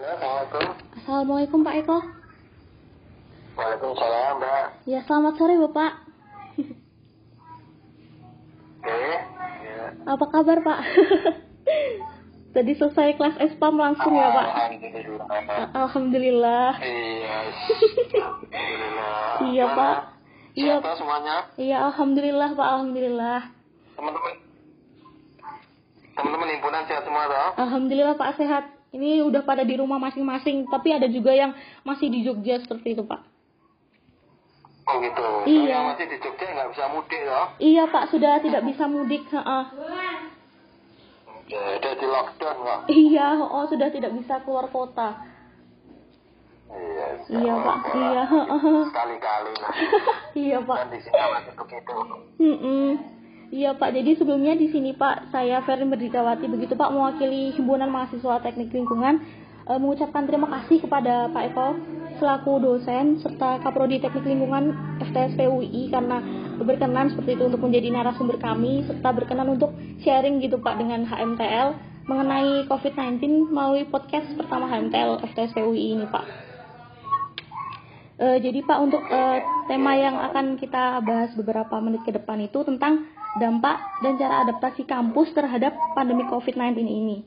Assalamualaikum. Assalamualaikum Pak Eko. Waalaikumsalam, Mbak. Ya, selamat sore Bapak. Oke. Ya. Apa kabar Pak? Tadi selesai kelas SPAM langsung ya Pak? Alhamdulillah. Alhamdulillah. Iya. Alhamdulillah. Iya? Pak. Iya. Semuanya? Iya, Alhamdulillah Pak, Alhamdulillah. Teman-teman. Teman-teman himpunan sehat semua toh? Alhamdulillah Pak sehat. Ini udah pada di rumah masing-masing, tapi ada juga yang masih di Jogja seperti itu Pak. Oh gitu. Iya. Yang masih di Jogja nggak bisa mudik toh? Iya Pak, sudah tidak bisa mudik. heeh. Ya, udah di lockdown kok. Iya, oh sudah tidak bisa keluar kota. Iya. Iya Pak, iya. Sekali-kali iya Pak. Kan di sini masih begitu. Mm-mm. Iya Pak, jadi sebelumnya di sini Pak, saya Ferin Berdikawati begitu Pak mewakili Himpunan Mahasiswa Teknik Lingkungan eh, mengucapkan terima kasih kepada Pak Eko selaku dosen serta Kaprodi Teknik Lingkungan FTSP UI karena berkenan seperti itu untuk menjadi narasumber kami serta berkenan untuk sharing gitu Pak dengan HMTL mengenai COVID-19 melalui podcast pertama HMTL FTSP UI ini Pak. Eh, jadi Pak untuk eh, tema yang akan kita bahas beberapa menit ke depan itu tentang dampak dan cara adaptasi kampus terhadap pandemi COVID-19 ini.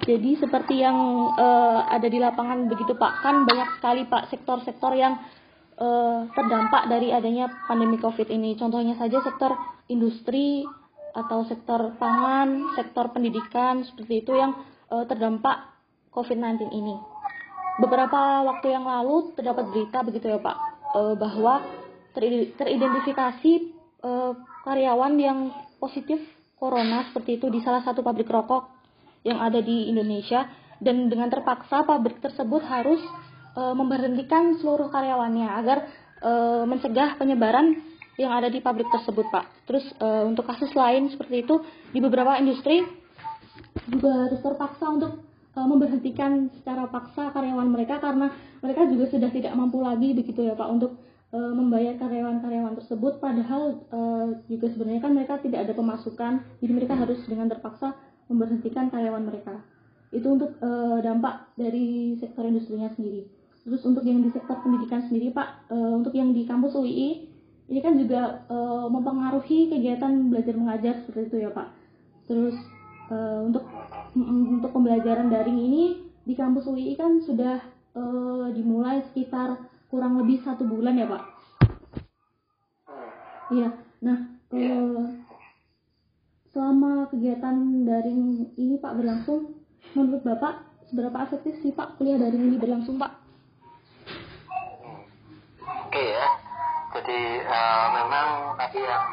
Jadi seperti yang eh, ada di lapangan begitu Pak, kan banyak sekali Pak sektor-sektor yang eh, terdampak dari adanya pandemi COVID ini. Contohnya saja sektor industri atau sektor pangan, sektor pendidikan seperti itu yang eh, terdampak COVID-19 ini beberapa waktu yang lalu terdapat berita begitu ya Pak eh, bahwa teride- teridentifikasi eh, karyawan yang positif corona seperti itu di salah satu pabrik rokok yang ada di Indonesia dan dengan terpaksa pabrik tersebut harus eh, memberhentikan seluruh karyawannya agar eh, mencegah penyebaran yang ada di pabrik tersebut Pak. Terus eh, untuk kasus lain seperti itu di beberapa industri juga harus terpaksa untuk uh, memberhentikan secara paksa karyawan mereka karena mereka juga sudah tidak mampu lagi begitu ya Pak untuk uh, membayar karyawan-karyawan tersebut padahal uh, juga sebenarnya kan mereka tidak ada pemasukan jadi mereka harus dengan terpaksa memberhentikan karyawan mereka. Itu untuk uh, dampak dari sektor industrinya sendiri. Terus untuk yang di sektor pendidikan sendiri Pak uh, untuk yang di kampus UI ini kan juga uh, mempengaruhi kegiatan belajar mengajar seperti itu ya Pak. Terus uh, untuk untuk pembelajaran daring ini di kampus UI kan sudah eh, dimulai sekitar kurang lebih satu bulan ya Pak. Iya. Nah, eh, selama kegiatan daring ini Pak berlangsung, menurut Bapak seberapa efektif sih Pak kuliah daring ini berlangsung Pak? Oke ya. Jadi eh, memang tadi yang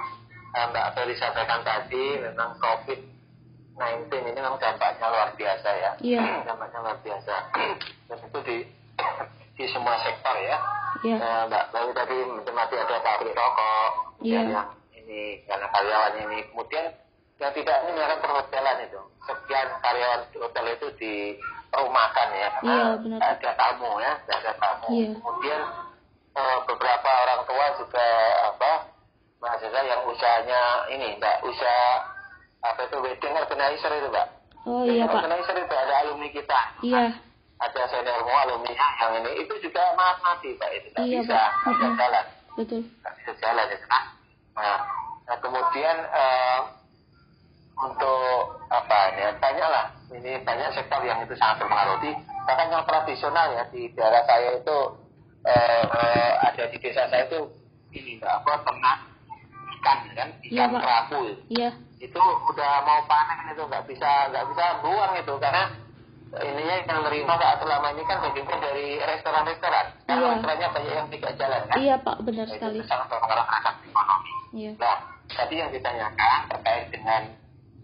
eh, Mbak Ferry sampaikan tadi memang COVID-19 ini memang dampaknya luar biasa ya. Iya. dampaknya luar biasa. Dan itu di di semua sektor ya. Iya. Eh, Mbak Ferry tadi menikmati ada pabrik rokok, kemudian Iya. yang ini karena karyawan ini, kemudian yang tidak ini akan perhotelan itu. Sekian karyawan hotel itu di rumahkan ya, karena Iya, benar. nggak ada tamu ya, ada tamu. Iya. Kemudian eh, beberapa orang tua juga apa mahasiswa yang usahanya ini mbak usaha apa itu wedding organizer itu mbak Oh iya Pak. organizer itu ada alumni kita Iya. Ada seniormu alumni yang ini. Itu juga maaf mati pak. Itu nggak Iya, bisa. Mm-mm. jalan. Betul. nggak bisa jalan itu nah, nah, kemudian eh, untuk apa ya banyak lah ini banyak sektor yang itu sangat berpengaruh di bahkan yang tradisional ya di daerah saya itu eh, eh, ada di desa saya itu ini mbak apa ternak ikan kan? Iya, ikan kerapu. Iya. itu udah mau panen itu nggak bisa nggak bisa buang itu. Karena ininya yang nerima saat selama ini kan bagaimana dari restoran-restoran karena Iya. restorannya banyak yang tidak jalan kan Iya Pak, benar Nah, sekali. itu sangat berpengaruh terhadap ekonomi Iya. Nah, tadi yang ditanyakan terkait dengan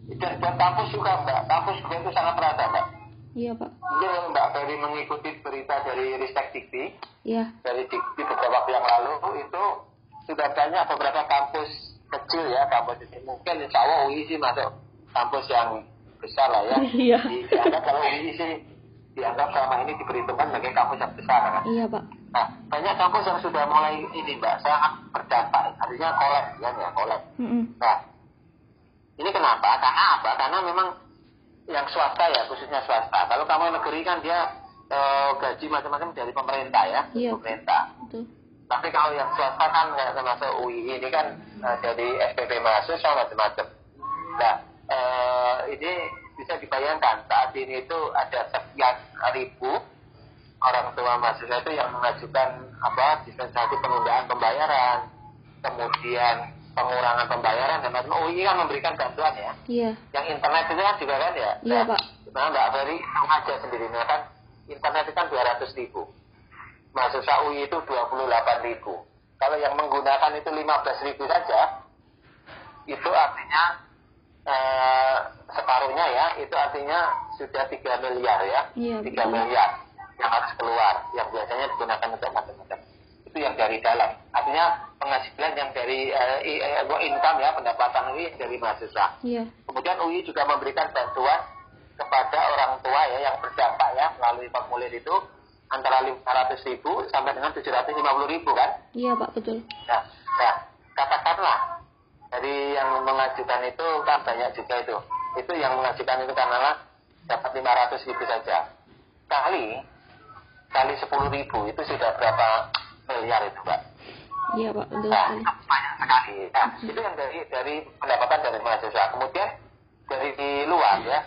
dan, dan kampus juga mbak, kampus juga itu sangat terasa mbak. Iya Pak. Mungkin mbak Ferry mengikuti berita dari Ristek Dikti, Iya. dari Dikti beberapa waktu yang lalu itu sudah banyak beberapa kampus kecil ya, kampus ini mungkin insya Allah UI sih masuk kampus yang besar lah ya. Iya. Di- Dianggap kalau UI sih dianggap selama ini diperhitungkan sebagai kampus yang besar kan. Iya Pak. Nah, banyak kampus yang sudah mulai ini mbak, sangat berdampak, artinya kolab kan ya, kolab. Mm-mm. Nah, ini kenapa? Karena apa? Karena memang yang swasta ya khususnya swasta. Kalau kamu negeri kan dia uh, gaji macam-macam dari pemerintah ya, Iya. pemerintah. Betul. Tapi kalau yang swasta kan nggak termasuk UI ini kan uh, dari SPP mahasiswa macam-macam. Nah, uh, ini bisa dibayangkan saat ini itu ada sekian ribu orang tua mahasiswa itu yang mengajukan apa dispensasi penundaan pembayaran, kemudian pengurangan pembayaran dan macam UI kan memberikan bantuan ya. Iya. Yang internet itu kan juga kan ya. Iya, Pak. Nah, Mbak Ferry aja sendiri nah, kan internet itu kan 200 ribu. Mahasiswa UI itu 28 ribu. Kalau yang menggunakan itu 15 ribu saja, itu artinya eh, separuhnya ya, itu artinya sudah 3 miliar ya. Iya, 3 betul. miliar yang harus keluar, yang biasanya digunakan untuk macam-macam. Itu yang dari dalam. Artinya penghasilan yang dari eh, eh, income ya, pendapatan UI dari mahasiswa. Iya. Kemudian UI juga memberikan bantuan kepada orang tua ya yang berdampak ya melalui formulir itu antara 500 ribu sampai dengan 750 ribu kan. Iya, Pak, betul. Nah, nah katakanlah dari yang mengajukan itu kan banyak juga itu. Itu yang mengajukan itu karena dapat 500 ribu saja. Kali kali 10 ribu itu sudah berapa miliar itu Pak. Iya, Pak, betul Nah, sekali. itu banyak sekali. Nah, itu yang dari dari pendapatan dari mahasiswa. Kemudian dari di luar ya,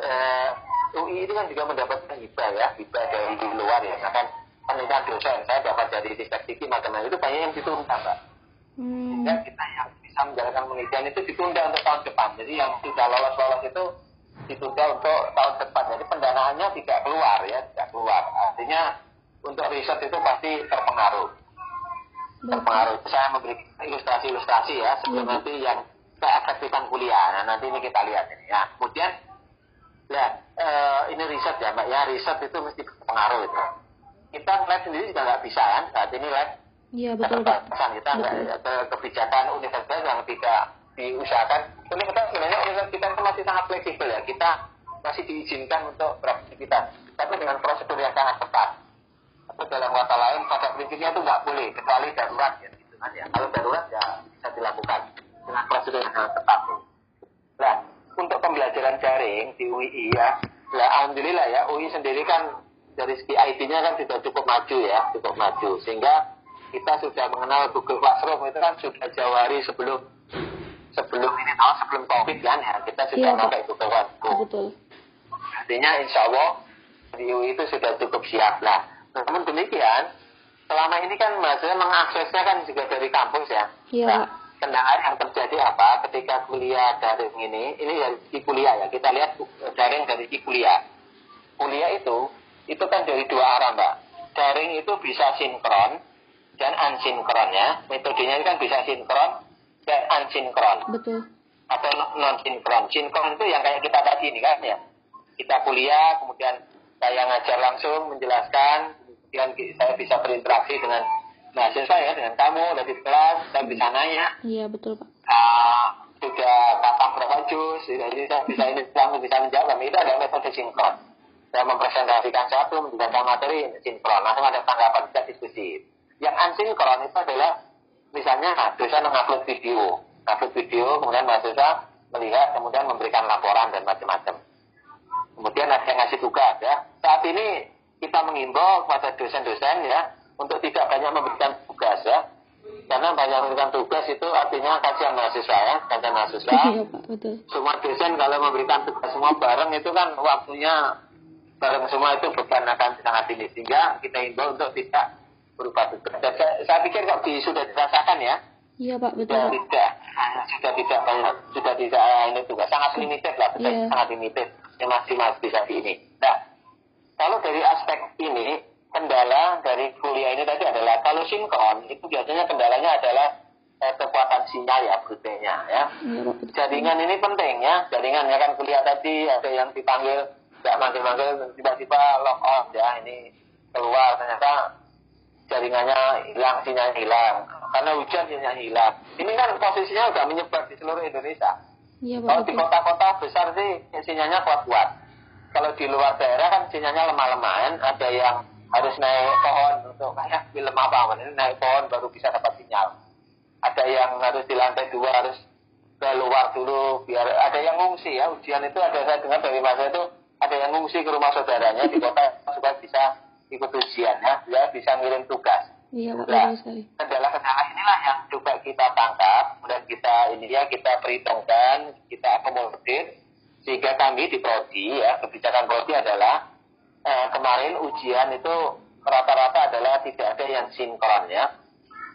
eh, UI ini kan juga mendapatkan hibah ya, hibah dari di luar ya. Nah, kan penelitian dosen saya dapat dari Diki macam-macam itu banyak yang ditunda, Mbak. Hmm. Sehingga kita yang bisa menjalankan penelitian itu ditunda untuk tahun depan. Jadi yang sudah lolos-lolos itu ditunda untuk tahun depan. Jadi pendanaannya tidak keluar ya, tidak keluar. Artinya untuk riset itu pasti terpengaruh Baik. terpengaruh. Saya memberi ilustrasi-ilustrasi ya sebelum Iya. nanti yang keefektifan kuliah. Nah nanti ini kita lihat ini ya. Kemudian ya eh, ini riset ya mbak ya riset itu mesti berpengaruh itu. Kita lab sendiri juga nggak bisa kan saat ini lab Iya, betul, Pak. kita nggak ke- kebijakan universitas yang tidak diusahakan. Universitas sebenarnya universitas kita itu masih sangat fleksibel ya. Kita masih diizinkan untuk beraktivitas, tapi dengan prosedur yang sangat ketat. Atau dalam kata lain, pada prinsipnya itu nggak boleh kecuali darurat ya. Gitu kan, ya. Kalau darurat ya bisa dilakukan dengan prosedur yang sangat ketat. Nah, untuk pembelajaran jaring di UI ya, lah alhamdulillah ya UI sendiri kan dari segi IT-nya kan sudah cukup maju ya, cukup maju sehingga kita sudah mengenal Google Classroom itu kan sudah jauh hari sebelum sebelum ini tahun sebelum COVID kan ya kita sudah Iya, Pak. pakai Google Classroom. Betul. Artinya insya Allah di UI itu sudah cukup siap lah. Namun demikian, selama ini kan mahasiswa mengaksesnya kan juga dari kampus ya. Iya, Nah, kendala yang terjadi apa ketika kuliah daring ini? Ini dari kuliah ya. Kita lihat daring dari kuliah. Kuliah itu, itu kan dari dua arah mbak. Daring itu bisa sinkron dan ansinkron ya. Metodenya kan bisa sinkron dan ansinkron Betul. atau non sinkron. Sinkron itu yang kayak kita tadi ini kan ya. Kita kuliah, kemudian saya ngajar langsung menjelaskan, kemudian saya bisa berinteraksi dengan mahasiswa ya, dengan kamu dari kelas, saya bisa nanya, Iya, betul, Pak. ah, sudah kapan berapa jus, jadi saya bisa ini langsung bisa menjawab. Itu adalah metode sinkron. Saya mempresentasikan sesuatu, menjelaskan materi sinkron, langsung ada tanggapan kita diskusi. Yang ansinkron itu adalah misalnya dosen mengupload video, upload video, kemudian mahasiswa melihat, kemudian memberikan laporan dan macam-macam. Kemudian ada yang ngasih tugas ya. Saat ini kita mengimbau kepada dosen-dosen ya untuk tidak banyak memberikan tugas ya. Karena banyak memberikan tugas itu artinya kasihan mahasiswa ya, kasihan mahasiswa. Iya, betul. Semua dosen kalau memberikan tugas semua bareng itu kan waktunya bareng semua itu beban akan sangat tinggi. Sehingga kita imbau untuk tidak berupa. Dan saya, saya pikir kok di, sudah dirasakan ya, Iya, Pak, betul. sudah tidak sudah tidak banyak sudah tidak eh, ini tugas sangat limited lah Iya. sangat limited yang masih masih bisa di ini nah kalau dari aspek ini kendala dari kuliah ini tadi adalah kalau sinkron itu biasanya kendalanya adalah eh, kekuatan sinyal ya brutennya ya Iya, betul. jaringan ini penting ya jaringan ya kan kuliah tadi ada yang dipanggil nggak manggil-manggil tiba-tiba lock off ya ini keluar ternyata jaringannya hilang sinyalnya hilang. Karena hujan sinyalnya hilang. Ini kan posisinya udah menyebar di seluruh Indonesia. Iya, Pak, kalau di kota-kota besar sih sinyalnya kuat-kuat. Kalau di luar daerah kan sinyalnya lemah-lemah kan ada yang harus naik pohon untuk kayak film apa ini naik pohon baru bisa dapat sinyal. Ada yang harus di lantai dua harus keluar dulu biar ada yang ngungsi ya. Ujian itu ada saya dengar dari masa itu ada yang ngungsi ke rumah saudaranya di kota supaya bisa ikut ujian ya. Dia bisa ngirim tugas. Iya pak nah, sekali. kendala-kendala inilah yang coba kita tangkap dan kita ini ya kita perhitungkan kita akomodir sehingga kami di prodi ya kebijakan prodi adalah eh, kemarin ujian itu rata-rata adalah tidak ada yang sinkron ya.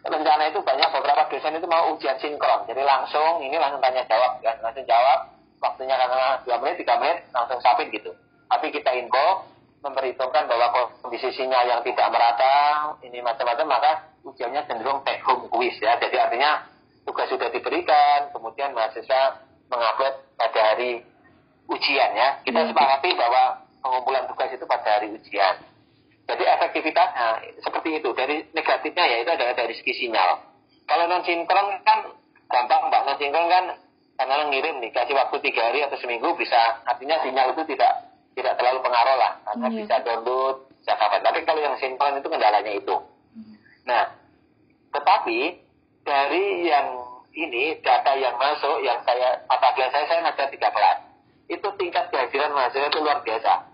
Rencana itu banyak beberapa dosen itu mau ujian sinkron. Jadi langsung ini langsung tanya jawab ya. Langsung jawab waktunya karena dua menit tiga menit langsung sapin gitu. Tapi kita info memperhitungkan bahwa kondisi sinyal yang tidak merata ini macam-macam maka ujiannya cenderung take home quiz ya jadi artinya tugas sudah diberikan kemudian mahasiswa mengupload pada hari ujian ya kita hmm. sepakati bahwa pengumpulan tugas itu pada hari ujian jadi efektivitasnya seperti itu. Dari negatifnya ya itu adalah dari segi sinyal. Kalau non sinkron kan gampang mbak. Non sinkron kan karena ngirim nih kasih waktu tiga hari atau seminggu bisa artinya sinyal itu tidak tidak terlalu pengaruh lah karena hmm. bisa download bisa kapan. Tapi kalau yang sinkron itu kendalanya itu. Hmm. Nah, tetapi dari yang ini data yang masuk yang saya mata kuliah saya saya ngajar tiga kelas itu tingkat kehadiran mahasiswa itu luar biasa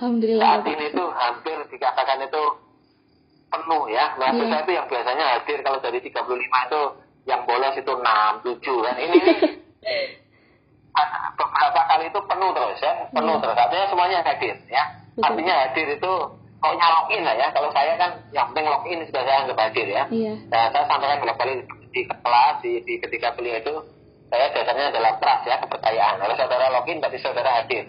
Alhamdulillah. Saat ini tuh hampir dikatakan itu penuh ya. Mahasiswa yeah. itu yang biasanya hadir kalau dari 35 itu yang bolos itu 6, 7 kan. Ini beberapa kali itu penuh terus ya, penuh yeah. terus. Artinya semuanya hadir ya. Artinya hadir itu pokoknya login lah ya. Kalau saya kan yang penting login sudah saya anggap hadir ya. Iya. Nah, saya sampaikan beberapa kali di kelas di, di ketika beliau itu saya dasarnya adalah trust ya kepercayaan. Kalau saudara login berarti saudara hadir.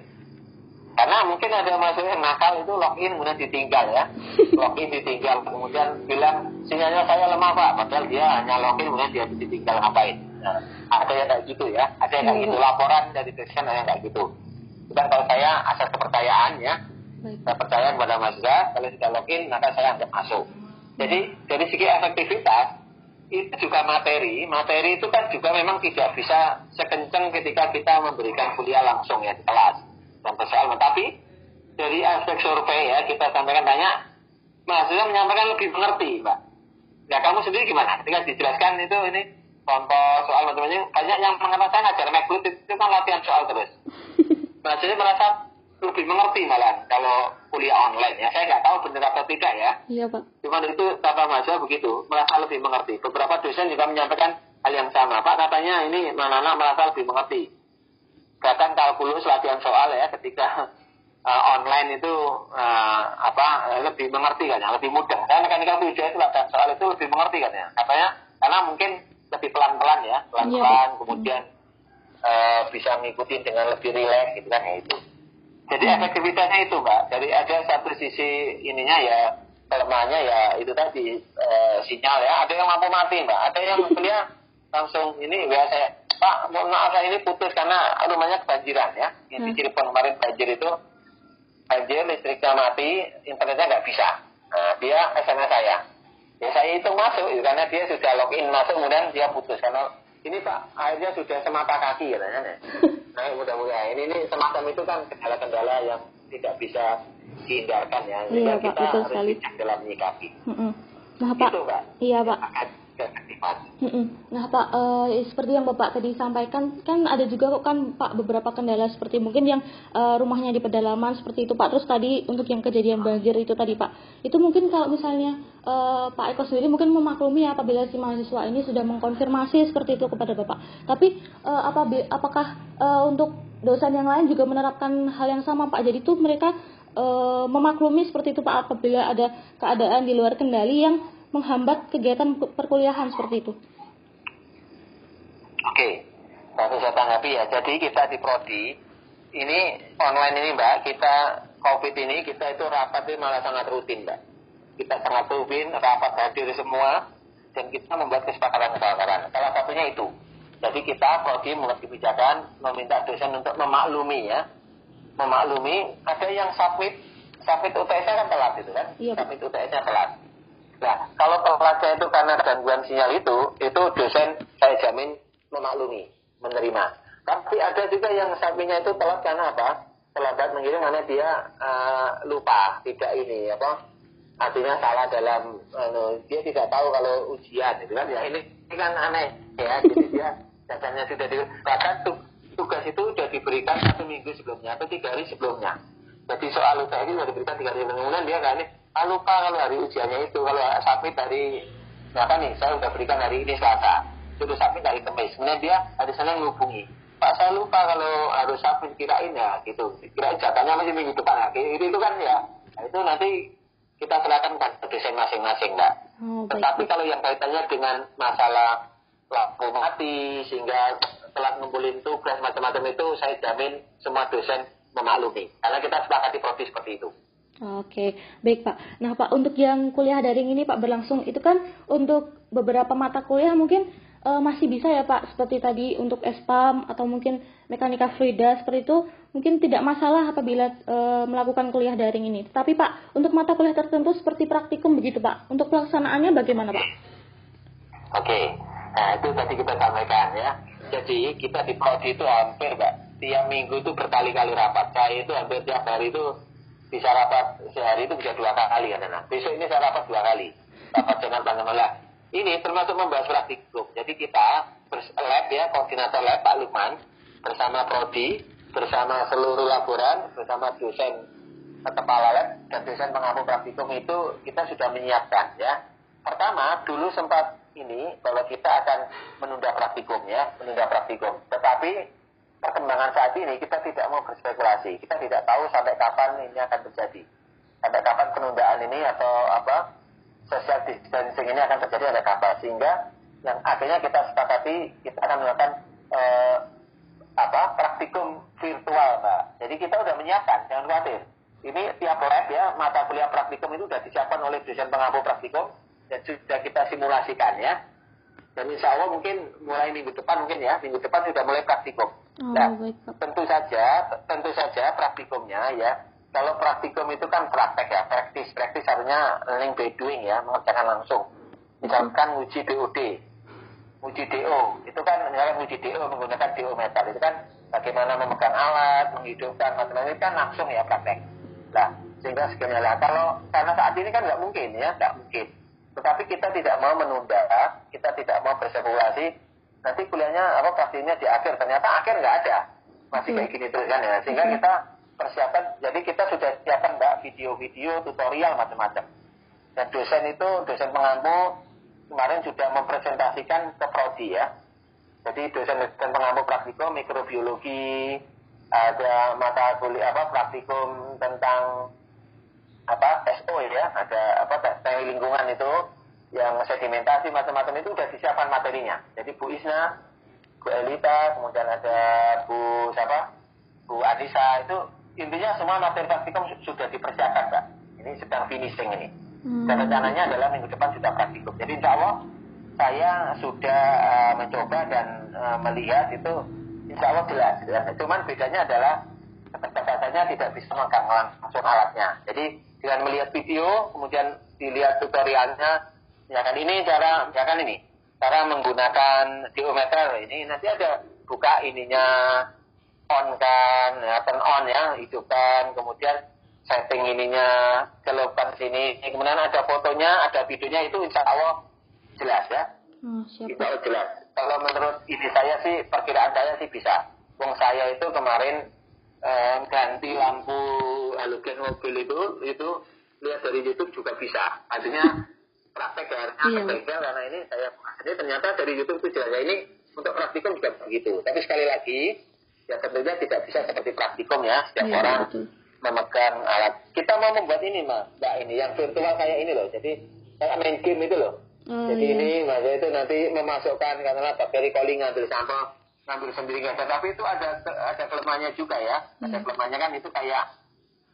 Karena mungkin ada mahasiswa yang nakal itu login kemudian ditinggal ya. Login ditinggal kemudian bilang sinyalnya saya lemah pak. Padahal dia hanya login kemudian dia ditinggal ngapain. Nah, ada yang kayak gitu ya. Ada yang kayak gitu. Iya. Laporan dari dosen ada yang kayak gitu. Dan kalau saya asal kepercayaan ya. Saya percaya kepada mahasiswa. Kalau sudah login maka saya anggap masuk. Jadi dari segi efektivitas itu juga materi. Materi itu kan juga memang tidak bisa sekencang ketika kita memberikan kuliah langsung ya di kelas dan persoalan. Tapi dari aspek survei ya kita sampaikan banyak mahasiswa menyampaikan lebih mengerti, Mbak. Ya kamu sendiri gimana? Ketika dijelaskan itu ini contoh soal macam-macam banyak yang mengatakan saya ngajar Macbook itu kan latihan soal terus. Mahasiswa merasa lebih mengerti malah kalau kuliah online ya. Saya nggak tahu benar atau tidak ya. Iya Pak. Cuma itu kata mahasiswa begitu, merasa lebih mengerti. Beberapa dosen juga menyampaikan hal yang sama. Pak katanya ini mana-mana merasa lebih mengerti bahkan kalkulus latihan soal ya ketika uh, online itu uh, apa lebih mengerti kan ya lebih mudah karena mekanikal tujuh itu latihan soal itu lebih mengerti kan ya katanya karena mungkin lebih pelan-pelan ya pelan-pelan ya, kemudian uh, bisa ngikutin dengan lebih rileks gitu kan ya itu jadi hmm. efektivitasnya itu mbak jadi ada satu sisi ininya ya kelemahannya ya itu tadi uh, sinyal ya ada yang lampu mati mbak ada yang kuliah langsung ini ya saya Pak, mohon maaf saya ini putus karena rumahnya kebanjiran ya. Yang di hmm. Cirebon kemarin banjir itu, banjir listriknya mati, internetnya nggak bisa. Nah, dia SMS saya. Ya saya itu masuk, ya, karena dia sudah login masuk, kemudian dia putus. Karena ini Pak, airnya sudah semata kaki katanya. Nah, mudah-mudahan ini, ini semacam itu kan kendala-kendala yang tidak bisa dihindarkan ya. Iya, Pak, kita harus sekali. dalam menyikapi. Mm -mm. Nah, Pak. Itu, Pak. Iya, Pak. Nah Pak, uh, seperti yang Bapak tadi sampaikan, kan ada juga kok kan Pak beberapa kendala seperti mungkin yang uh, rumahnya di pedalaman seperti itu Pak. Terus tadi untuk yang kejadian banjir itu tadi Pak, itu mungkin kalau misalnya uh, Pak Eko sendiri mungkin memaklumi apabila si mahasiswa ini sudah mengkonfirmasi seperti itu kepada Bapak. Tapi uh, apa, apakah uh, untuk dosen yang lain juga menerapkan hal yang sama Pak? Jadi itu mereka uh, memaklumi seperti itu Pak apabila ada keadaan di luar kendali yang menghambat kegiatan perkuliahan seperti itu? Oke, langsung saya tanggapi ya. Jadi kita di Prodi, ini online ini Mbak, kita COVID ini kita itu rapat itu malah sangat rutin Mbak. Kita sangat rutin, rapat hadir semua, dan kita membuat kesepakatan-kesepakatan. Salah satunya itu. Jadi kita Prodi membuat kebijakan, meminta dosen untuk memaklumi ya. Memaklumi, ada yang submit, submit UTS-nya kan telat itu kan? Iya. Submit UTS-nya telat Nah, kalau telatnya itu karena gangguan sinyal itu, itu dosen saya jamin memaklumi, menerima. Tapi ada juga yang sampingnya itu telat karena apa? Terlambat mengirim karena dia uh, lupa, tidak ini, apa? Artinya salah dalam, uh, dia tidak tahu kalau ujian, gitu kan? Ya ini, ini kan aneh, ya. Jadi dia datanya sudah di bahkan tugas itu sudah diberikan satu minggu sebelumnya atau tiga hari sebelumnya jadi soal UTM sudah diberikan tiga hari kemudian dia nggak nih ah lupa kalau hari ujiannya itu. Kalau submit dari apa nih saya sudah berikan hari ini Selasa. Sudah submit dari Kamis. Kemudian dia hari Senin menghubungi. Pak saya lupa kalau harus submit kirain ya gitu. Kirain jatahnya masih minggu depan. Ya itu, itu kan ya. Nah, itu nanti kita serahkan ke desain masing-masing mbak. Oh, tetapi kalau yang kaitannya dengan masalah lampu mati sehingga telat ngumpulin tugas macam-macam itu saya jamin semua dosen memaklumi. Karena kita sepakati proses seperti itu. Oke, baik Pak. Nah Pak, untuk yang kuliah daring ini Pak berlangsung itu kan untuk beberapa mata kuliah mungkin uh, masih bisa ya Pak, seperti tadi untuk SPAM atau mungkin mekanika fluida seperti itu mungkin tidak masalah apabila uh, melakukan kuliah daring ini. Tapi Pak, untuk mata kuliah tertentu seperti praktikum begitu Pak, untuk pelaksanaannya bagaimana Pak? Oke, nah itu tadi kita sampaikan ya. Jadi kita di prodi itu hampir Pak, tiap minggu itu berkali-kali rapat. Saya itu hampir tiap hari itu bisa rapat sehari itu bisa dua kali Nana. Besok ini saya rapat dua kali. Rapat dengan Kemelah. Ini termasuk membahas praktikum. Jadi kita lab ya, koordinator lab Pak Lukman bersama Prodi, bersama seluruh laboran, bersama dosen kepala lab dan dosen pengampu praktikum itu kita sudah menyiapkan ya. Pertama, dulu sempat ini bahwa kita akan menunda praktikum ya, menunda praktikum. Tetapi perkembangan saat ini kita tidak mau berspekulasi. Kita tidak tahu sampai kapan ini akan terjadi. Sampai kapan penundaan ini atau apa social distancing ini akan terjadi ada kapan. Sehingga yang akhirnya kita sepakati kita akan melakukan eh, apa praktikum virtual, Mbak. Jadi kita sudah menyiapkan, jangan khawatir. Ini tiap lab ya, mata kuliah praktikum itu sudah disiapkan oleh dosen pengampu praktikum dan sudah kita simulasikan ya. Dan insya Allah mungkin mulai minggu depan mungkin ya, minggu depan sudah mulai praktikum. Oh, nah, tentu saja, tentu saja praktikumnya ya. Kalau praktikum itu kan praktek ya, praktis, praktis artinya learning by doing ya, mengerjakan langsung. Misalkan hmm. uji DOD, uji DO, itu kan misalkan uji DO menggunakan DO meter, itu kan bagaimana memegang alat, menghidupkan itu kan langsung ya praktek. Nah, sehingga sebenarnya lah. Kalau karena saat ini kan nggak mungkin ya, nggak mungkin. Tetapi kita tidak mau menunda, kita tidak mau berspekulasi. Nanti kuliahnya apa pastinya di akhir. Ternyata akhir nggak ada. Masih kayak gini terus kan ya. Sehingga kita persiapan jadi kita sudah siapkan mbak video-video tutorial macam-macam. Dan dosen itu dosen pengampu kemarin sudah mempresentasikan ke prodi ya. Jadi dosen dosen pengampu praktikum mikrobiologi ada mata kuliah apa praktikum tentang apa SO ya ada apa teknik lingkungan itu yang sedimentasi macam-macam itu sudah disiapkan materinya. Jadi Bu Isna, Bu Elita, kemudian ada Bu siapa, Bu Adisa itu intinya semua materi praktikum sudah dipersiapkan, Mbak. Ini sedang finishing ini. Hmm. Dan rencananya adalah minggu depan sudah praktikum. Jadi insya Allah saya sudah uh, mencoba dan uh, melihat itu insya Allah jelas. Ya. Cuman bedanya adalah keterbatasannya tidak bisa memegang langsung alatnya. Jadi dengan melihat video, kemudian dilihat tutorialnya, Ya kan ini cara, ya kan ini cara menggunakan diometer ini nanti ada buka ininya on kan, ya, turn on ya, hidupkan, kemudian setting ininya, kelopkan sini, kemudian ada fotonya, ada videonya itu insya Allah jelas ya. Hmm, insya Allah jelas. Kalau menurut ini saya sih, perkiraan saya sih bisa. Wong saya itu kemarin eh, ganti lampu halogen mobil itu, itu lihat dari YouTube juga bisa. Artinya praktek ya iya. bengkel karena ini saya jadi ternyata dari YouTube itu jelas ya ini untuk praktikum juga begitu tapi sekali lagi ya tentunya tidak bisa seperti praktikum ya setiap iya, orang betul. memegang alat kita mau membuat ini mas mbak ini yang virtual kayak ini loh jadi kayak main game itu loh oh, jadi iya. ini mas itu nanti memasukkan karena bakteri calling ngambil sampel ngambil sendiri nggak tapi itu ada ada kelemahannya juga ya ada hmm. kelemahannya kan itu kayak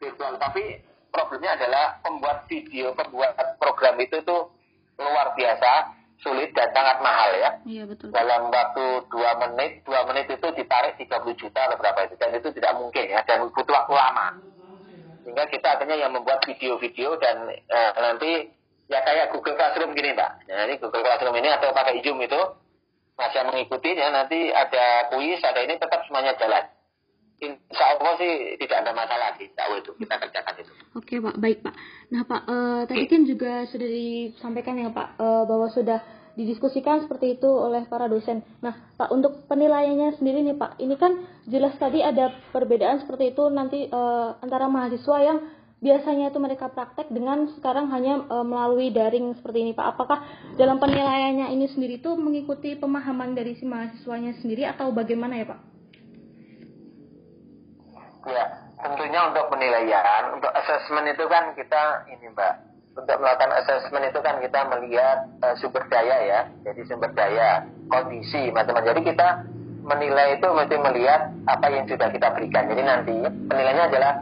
virtual tapi problemnya adalah pembuat video, pembuat program itu tuh luar biasa sulit dan sangat mahal ya. Iya betul. Dalam waktu dua menit, dua menit itu ditarik 30 juta atau berapa itu dan itu tidak mungkin ya dan butuh waktu lama. Sehingga kita akhirnya yang membuat video-video dan eh, nanti ya kayak Google Classroom gini mbak. Nah, ini Google Classroom ini atau pakai Zoom itu masih mengikuti ya nanti ada kuis, ada ini tetap semuanya jalan. Insya Allah sih tidak ada masalah di tahu itu kita kerjakan itu. Oke Pak, baik Pak. Nah Pak, uh, tadi kan juga sudah disampaikan ya Pak uh, bahwa sudah didiskusikan seperti itu oleh para dosen. Nah, Pak, untuk penilaiannya sendiri nih Pak, ini kan jelas tadi ada perbedaan seperti itu nanti uh, antara mahasiswa yang biasanya itu mereka praktek dengan sekarang hanya uh, melalui daring seperti ini Pak. Apakah dalam penilaiannya ini sendiri itu mengikuti pemahaman dari si mahasiswanya sendiri atau bagaimana ya Pak? Ya, tentunya untuk penilaian, untuk assessment itu kan kita ini Mbak, untuk melakukan assessment itu kan kita melihat uh, sumber daya ya, jadi sumber daya, kondisi macam-macam. Jadi kita menilai itu mesti melihat apa yang sudah kita berikan. Jadi nanti penilaiannya adalah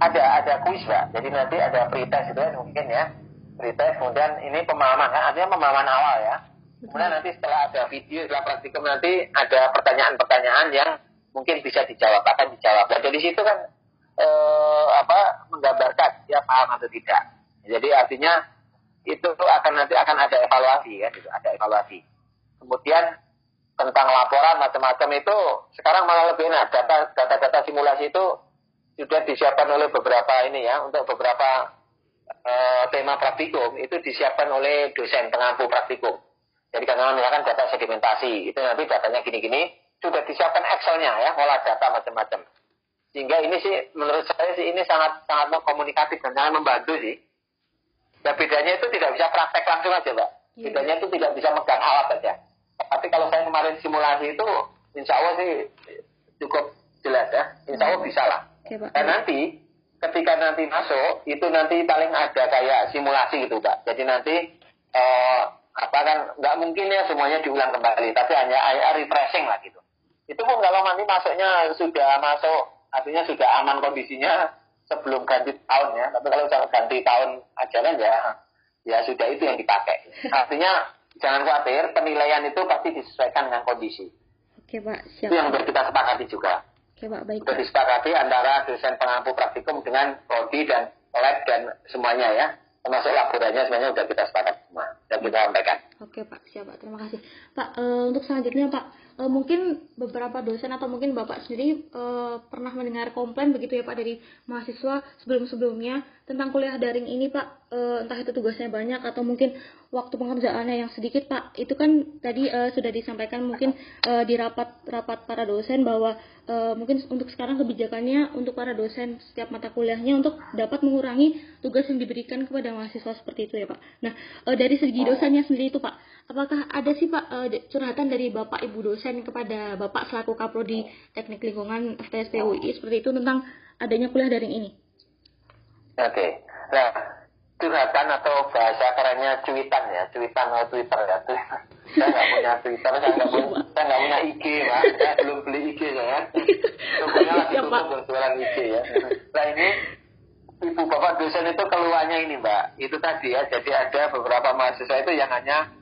ada ada kuis Mbak. Jadi nanti ada pretest itu kan mungkin ya, pretest kemudian ini pemahaman kan, artinya pemahaman awal ya. Kemudian nanti setelah ada video, setelah praktikum nanti ada pertanyaan-pertanyaan yang mungkin bisa dijawab akan dijawab. Dan dari situ kan eh, apa menggambarkan dia paham atau tidak. Jadi artinya itu akan nanti akan ada evaluasi ya, gitu, ada evaluasi. Kemudian tentang laporan macam-macam itu sekarang malah lebih enak data data-data simulasi itu sudah disiapkan oleh beberapa ini ya untuk beberapa uh, tema praktikum itu disiapkan oleh dosen pengampu praktikum. Jadi karena misalkan data sedimentasi itu nanti datanya gini-gini sudah disiapkan Excelnya ya, olah data macam-macam. Sehingga ini sih menurut saya sih ini sangat sangat komunikatif dan sangat membantu sih. Dan bedanya itu tidak bisa praktek langsung aja, Mbak. Iya. Bedanya itu tidak bisa megang alat saja. Tapi kalau saya kemarin simulasi itu, insya Allah sih cukup jelas ya. Insya Allah bisa lah. Dan nanti ketika nanti masuk itu nanti paling ada kayak simulasi gitu, Pak. Jadi nanti eh, apa kan nggak mungkin ya semuanya diulang kembali, tapi hanya, hanya refreshing lah gitu. Itu pun kalau nanti masuknya sudah masuk artinya sudah aman kondisinya sebelum ganti tahun ya. Tapi kalau ganti tahun ajaran ya ya sudah itu yang dipakai. Artinya jangan khawatir penilaian itu pasti disesuaikan dengan kondisi. Oke pak. Siap itu yang sudah kita sepakati juga oke pak baik. Sudah disepakati antara dosen pengampu praktikum dengan prodi dan lab dan semuanya ya. Termasuk laboratoriumnya semuanya sudah kita sepakat semua dan kita sampaikan. Oke pak. Siap pak. Terima kasih. Pak e, untuk selanjutnya pak e, mungkin beberapa dosen atau mungkin Bapak sendiri e, pernah mendengar komplain begitu ya Pak dari mahasiswa sebelum-sebelumnya tentang kuliah daring ini Pak, e, entah itu tugasnya banyak atau mungkin waktu pengerjaannya yang sedikit Pak. Itu kan tadi e, sudah disampaikan mungkin e, di rapat-rapat para dosen bahwa e, mungkin untuk sekarang kebijakannya untuk para dosen setiap mata kuliahnya untuk dapat mengurangi tugas yang diberikan kepada mahasiswa seperti itu ya Pak. Nah, e, dari segi dosennya sendiri itu Pak, apakah ada sih Pak e, curhatan dari Bapak Ibu dosen kepada Bapak selaku Kaprodi Teknik Lingkungan FTSP UI seperti itu tentang adanya kuliah daring ini? Oke, okay. nah curhatan atau bahasa kerennya cuitan ya, cuitan atau Twitter ya. Saya nggak punya Twitter, saya nggak punya, saya nggak punya IG lah, saya belum beli IG ya. Pokoknya lagi tutup berjualan IG ya. Nah ini ibu bapak dosen itu keluarnya ini mbak, itu tadi ya, jadi ada beberapa mahasiswa itu yang hanya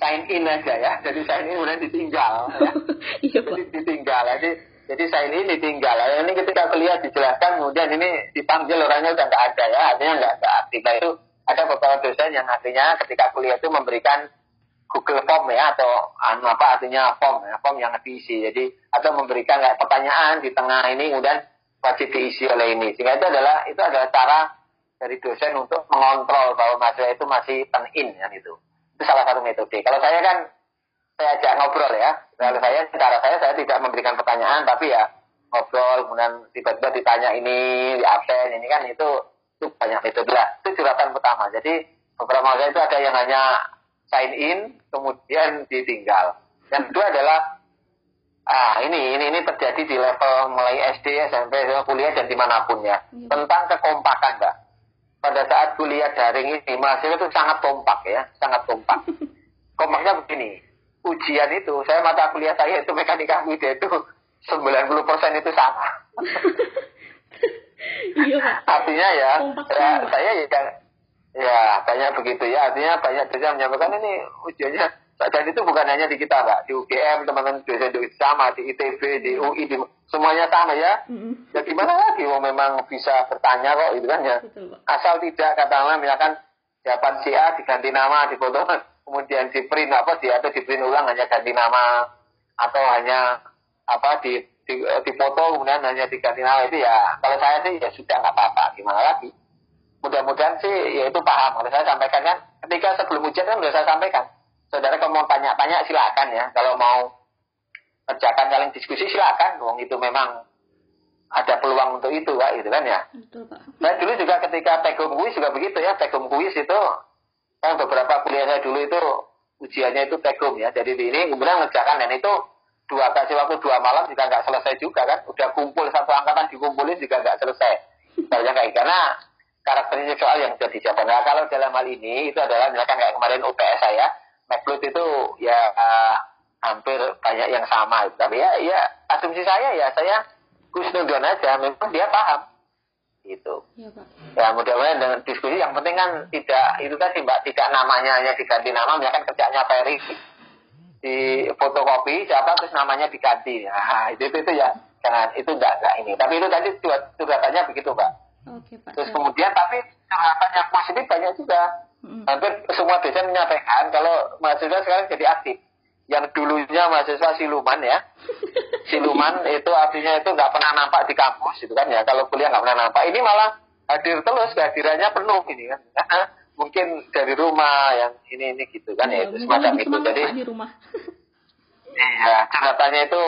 sign in aja ya. Jadi sign in kemudian ditinggal. Ya. iya, Jadi ditinggal. Jadi jadi sign in ditinggal. Ini ketika kuliah dijelaskan kemudian ini dipanggil orangnya udah nggak ada ya. Artinya nggak nggak aktif. Nah itu ada beberapa dosen yang artinya ketika kuliah itu memberikan Google Form ya atau anu apa artinya form ya form yang diisi jadi atau memberikan kayak pertanyaan di tengah ini kemudian wajib diisi oleh ini sehingga itu adalah itu adalah cara dari dosen untuk mengontrol bahwa mahasiswa itu masih turn in kan itu itu salah satu metode. Kalau saya kan saya ajak ngobrol ya. Kalau saya cara saya saya tidak memberikan pertanyaan tapi ya ngobrol kemudian tiba-tiba ditanya ini di absen ini kan itu itu banyak metode lah. Itu curhatan pertama. Jadi beberapa mahasiswa itu ada yang hanya sign in kemudian ditinggal. Yang kedua adalah ah ini ini ini terjadi di level mulai SD SMP kuliah dan di mana pun ya iya. tentang kekompakan mbak pada saat kuliah daring ini mahasiswa itu sangat kompak ya, sangat kompak. Kompaknya begini, ujian itu, saya mata kuliah saya itu mekanika fluida itu 90% itu sama. iya. Artinya ya, ya saya ya, ya banyak begitu ya, artinya banyak dosen menyampaikan ini ujiannya dan itu bukan hanya di kita, Pak. Di UGM, teman-teman dosen itu sama, di ITB, di UI, di semuanya sama ya. Mm-hmm. Ya gimana lagi, oh, memang bisa bertanya kok, itu kan ya. Betul, Asal tidak, katakanlah misalkan jawaban si A diganti nama, di foto, kemudian di print apa, di atau di print ulang hanya ganti nama, atau hanya apa di di, di foto kemudian hanya diganti nama itu ya kalau saya sih ya sudah nggak apa-apa gimana lagi mudah-mudahan sih ya itu paham kalau saya sampaikan kan ketika sebelum ujian kan sudah saya sampaikan saudara kalau mau tanya-tanya silakan ya. Kalau mau kerjakan saling diskusi silakan. Wong itu memang ada peluang untuk itu Pak, gitu kan ya. Betul Pak. Nah dulu juga ketika tekum kuis juga begitu ya. Tekum kuis itu kan beberapa kuliah saya dulu itu ujiannya itu tekum ya. Jadi ini kemudian ngerjakan dan itu dua kasih waktu dua malam juga nggak selesai juga kan. Udah kumpul satu angkatan dikumpulin juga nggak selesai. Misalnya kayak karena karakteristik soal yang sudah dijawab. Nah kalau dalam hal ini itu adalah misalkan kayak kemarin UPS saya, Maclut itu ya uh, hampir banyak yang sama. Tapi ya, ya asumsi saya ya saya Kusnudon aja, memang dia paham. Gitu. Ya, Pak. ya mudah-mudahan dengan diskusi yang penting kan tidak itu tadi mbak tidak namanya hanya diganti nama, misalkan kerjanya Ferry di fotokopi siapa terus namanya diganti. Nah, itu itu, itu ya jangan itu enggak enggak ini. Tapi itu tadi curhatannya begitu pak. Oke, Pak. Terus kemudian tapi curhatan yang positif banyak juga. Hampir semua dosen menyampaikan kalau mahasiswa sekarang jadi aktif. Yang dulunya mahasiswa siluman ya. siluman itu artinya itu nggak pernah nampak di kampus itu kan ya. Kalau kuliah nggak pernah nampak. Ini malah hadir terus, kehadirannya penuh ini kan. mungkin dari rumah yang ini ini gitu kan ya, ya itu semacam itu. Jadi di rumah. iya, curhatannya itu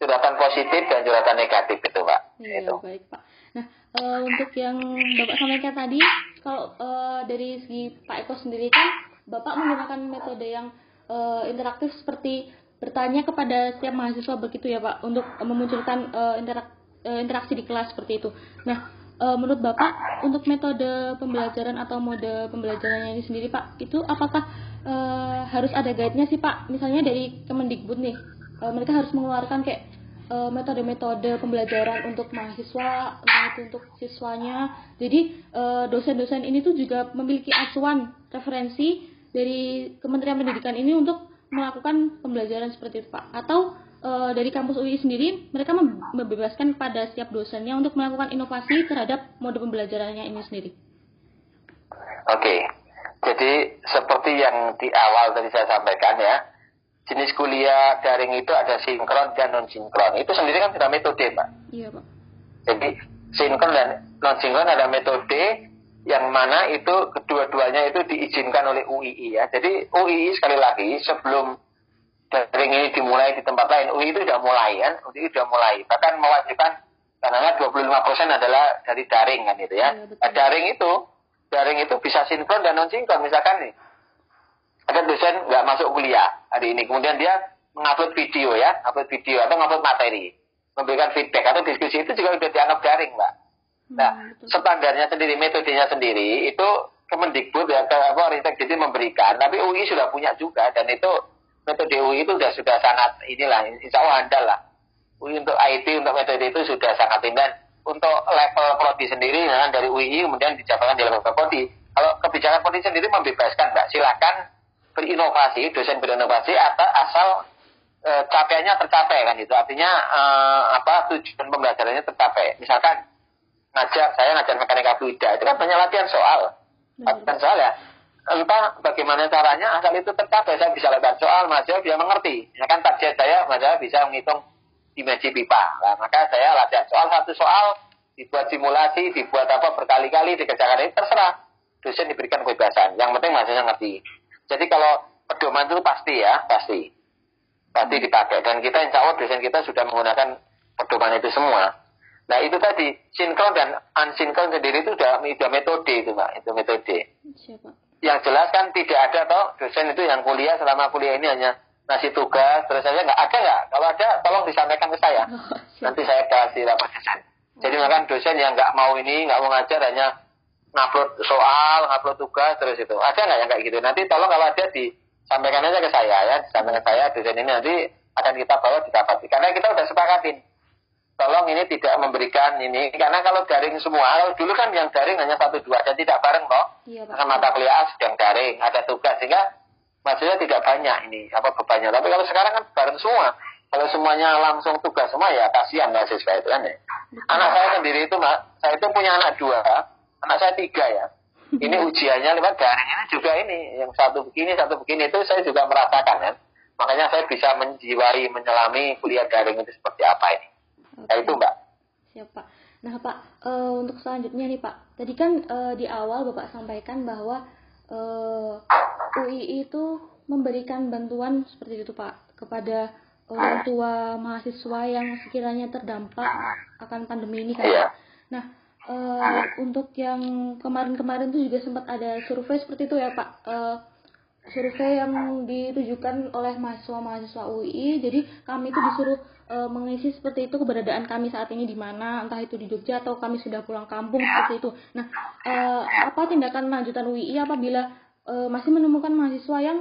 curhatan positif dan curhatan negatif itu pak. Iya, itu. baik pak. Nah, uh, untuk yang Bapak sampaikan tadi, kalau uh, dari segi Pak Eko sendiri kan, Bapak menggunakan metode yang uh, interaktif seperti bertanya kepada setiap mahasiswa begitu ya Pak, untuk memunculkan uh, interak, uh, interaksi di kelas seperti itu. Nah, uh, menurut Bapak, untuk metode pembelajaran atau mode pembelajarannya ini sendiri Pak, itu apakah uh, harus ada guide-nya sih Pak? Misalnya dari Kemendikbud nih, uh, mereka harus mengeluarkan kayak metode-metode pembelajaran untuk mahasiswa, untuk siswanya. Jadi dosen-dosen ini tuh juga memiliki acuan referensi dari Kementerian Pendidikan ini untuk melakukan pembelajaran seperti itu Pak. Atau e, dari kampus UI sendiri mereka membebaskan kepada setiap dosennya untuk melakukan inovasi terhadap mode pembelajarannya ini sendiri. Oke, jadi seperti yang di awal tadi saya sampaikan ya, jenis kuliah daring itu ada sinkron dan non sinkron. Itu sendiri kan sudah metode, Pak. Iya, Pak. Jadi sinkron dan non sinkron ada metode yang mana itu kedua-duanya itu diizinkan oleh UII ya. Jadi UII sekali lagi sebelum daring ini dimulai di tempat lain, UII itu sudah mulai kan, UII sudah mulai. Bahkan mewajibkan karena 25% adalah dari daring kan itu ya. ya nah, daring itu daring itu bisa sinkron dan non sinkron misalkan nih ada dosen nggak masuk kuliah hari ini kemudian dia mengupload video ya upload video atau mengupload materi memberikan feedback atau diskusi itu juga sudah dianggap daring mbak nah hmm, standarnya sendiri metodenya sendiri itu Kemendikbud ya apa Ristek jadi memberikan tapi UI sudah punya juga dan itu metode UI itu sudah sudah sangat inilah insya Allah andal lah UI untuk IT untuk metode itu sudah sangat dan untuk level prodi sendiri nah, dari UI kemudian dijabarkan di level prodi kalau kebijakan prodi sendiri membebaskan mbak silakan berinovasi, dosen berinovasi atau asal e, capaiannya tercapai kan itu. Artinya e, apa tujuan pembelajarannya tercapai. Misalkan ngajar, saya ngajar mekanika fluida, itu kan banyak latihan soal. Latihan soal ya. Entah bagaimana caranya asal itu tercapai. Saya bisa latihan soal, mahasiswa bisa mengerti. Ya kan target saya, mahasiswa bisa menghitung dimensi pipa. Nah, maka saya latihan soal satu soal, dibuat simulasi, dibuat apa berkali-kali, dikerjakan ini terserah. Dosen diberikan kebebasan. Yang penting mahasiswa ngerti. Jadi kalau pedoman itu pasti ya, pasti. Pasti dipakai. Dan kita insya Allah dosen kita sudah menggunakan pedoman itu semua. Nah itu tadi, sinkron dan unsinkron sendiri itu sudah, sudah metode itu Mbak, itu metode. Siapa? Yang jelas kan tidak ada toh dosen itu yang kuliah selama kuliah ini hanya ngasih tugas, terus saja nggak ada nggak? Kalau ada, tolong disampaikan ke saya. Oh, Nanti saya kasih rapat dosen. Jadi oh. makan dosen yang nggak mau ini, nggak mau ngajar hanya ngupload soal, ngupload tugas terus itu. Ada nggak yang kayak gitu? Nanti tolong kalau ada disampaikan aja ke saya ya, disampaikan ke saya dosen ini nanti akan kita bawa didapati. Karena kita udah sepakatin. Tolong ini tidak memberikan ini karena kalau daring semua, kalau dulu kan yang daring hanya satu dua dan tidak bareng kok. Iya, karena mata kuliah A sedang daring, ada tugas sehingga maksudnya tidak banyak ini apa bebannya. Tapi kalau sekarang kan bareng semua. Kalau semuanya langsung tugas semua ya kasihan mahasiswa itu kan ya. Anak saya sendiri itu, Mak, saya itu punya anak dua, anak saya tiga ya ini ujiannya lewat daring ini juga ini yang satu begini satu begini itu saya juga merasakan kan makanya saya bisa menjiwai menyelami kuliah daring itu seperti apa ini nah itu mbak siap pak nah pak uh, untuk selanjutnya nih pak tadi kan uh, di awal bapak sampaikan bahwa uh, eh, UI itu memberikan bantuan seperti itu Pak kepada orang tua mahasiswa yang sekiranya terdampak akan pandemi ini kan. Iya. Nah, uh, untuk yang kemarin-kemarin itu juga sempat ada survei seperti itu ya Pak. Uh, survei yang ditujukan oleh mahasiswa-mahasiswa UI. Jadi kami itu disuruh uh, mengisi seperti itu keberadaan kami saat ini di mana, entah itu di Jogja atau kami sudah pulang kampung seperti itu. Nah, uh, apa tindakan lanjutan UI apabila uh, masih menemukan mahasiswa yang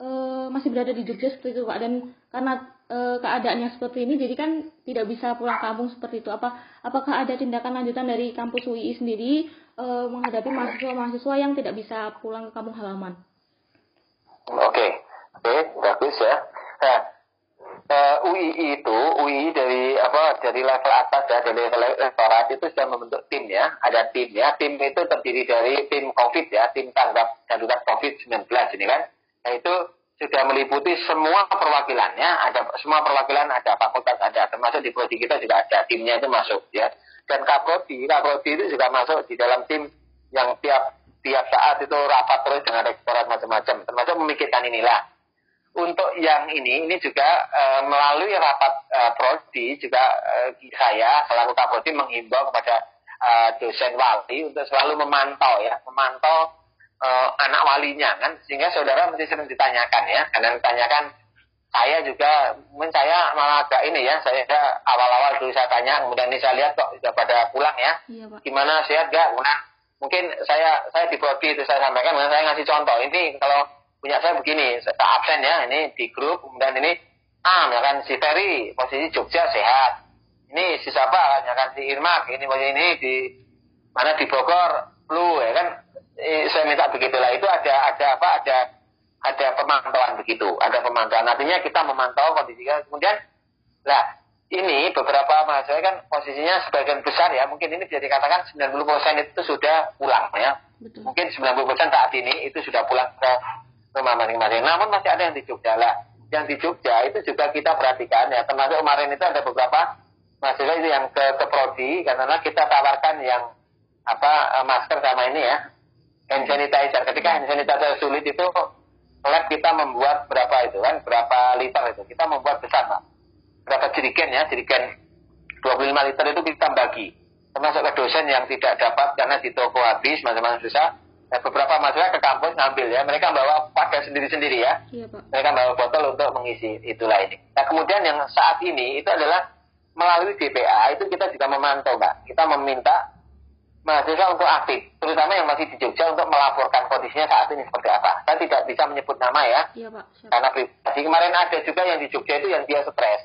uh, masih berada di Jogja seperti itu Pak dan karena e, keadaannya seperti ini jadi kan tidak bisa pulang kampung seperti itu apa apakah ada tindakan lanjutan dari kampus UI sendiri e, menghadapi mahasiswa-mahasiswa yang tidak bisa pulang ke kampung halaman oke. Okay. oke okay, bagus ya. Nah uh, eh, UI itu UI dari apa dari level atas ya dari level rektorat itu sudah membentuk tim ya. Ada tim ya. Tim itu terdiri dari tim COVID ya tim tanggap darurat COVID-19 ini kan. Nah itu sudah meliputi semua perwakilannya, ada semua perwakilan ada fakultas ada, termasuk di prodi kita juga ada. Timnya itu masuk ya. Dan kaprodi, kaprodi itu juga masuk di dalam tim yang tiap tiap saat itu rapat terus dengan rektorat macam-macam, termasuk memikirkan inilah. Untuk yang ini, ini juga e, melalui rapat e, prodi juga e, saya selaku kaprodi menghimbau kepada e, dosen wali untuk selalu memantau ya, memantau uh, anak walinya kan. Sehingga saudara mesti sering ditanyakan ya. Karena ditanyakan saya juga mungkin saya malah agak ini ya saya awal-awal dulu saya tanya kemudian ini saya lihat kok sudah pada pulang ya. Iya, Pak. gimana sehat gak nah, mungkin saya saya di prodi itu saya sampaikan saya ngasih contoh. Ini kalau punya saya begini saya absen ya ini di grup kemudian ini ah ya kan si Ferry posisi Jogja sehat. Ini si siapa ya kan si Irma ini posisi ini di mana di Bogor flu ya kan. Saya minta begitulah. Itu ada ada apa ada ada pemantauan begitu ada pemantauan. Artinya kita memantau kondisinya kemudian lah ini beberapa mahasiswa kan posisinya sebagian besar ya mungkin ini bisa dikatakan 90% itu sudah pulang ya Betul. mungkin 90% saat ini itu sudah pulang ke rumah masing-masing namun masih ada yang di Jogja lah yang di Jogja itu juga kita perhatikan ya termasuk kemarin itu ada beberapa mahasiswa itu yang ke, ke prodi karena kita tawarkan yang apa masker sama ini ya hand sanitizer. Ketika hand sanitizer sulit itu lab kita membuat berapa itu kan, berapa liter itu. Kita membuat besar Pak. Berapa jerigen ya, jerigen 25 liter itu kita bagi. Termasuk ke dosen yang tidak dapat karena di toko habis, macam-macam susah. Nah, beberapa mahasiswa ke kampus ngambil ya, mereka bawa pada sendiri-sendiri ya. Iya, Pak. Mereka bawa botol untuk mengisi itulah ini. Nah kemudian yang saat ini itu adalah melalui DPA itu kita juga memantau Pak. Kita meminta mahasiswa untuk aktif, terutama yang masih di Jogja untuk melaporkan kondisinya saat ini seperti apa. Saya tidak bisa menyebut nama ya, iya, Pak. karena pribadi kemarin ada juga yang di Jogja itu yang dia stres,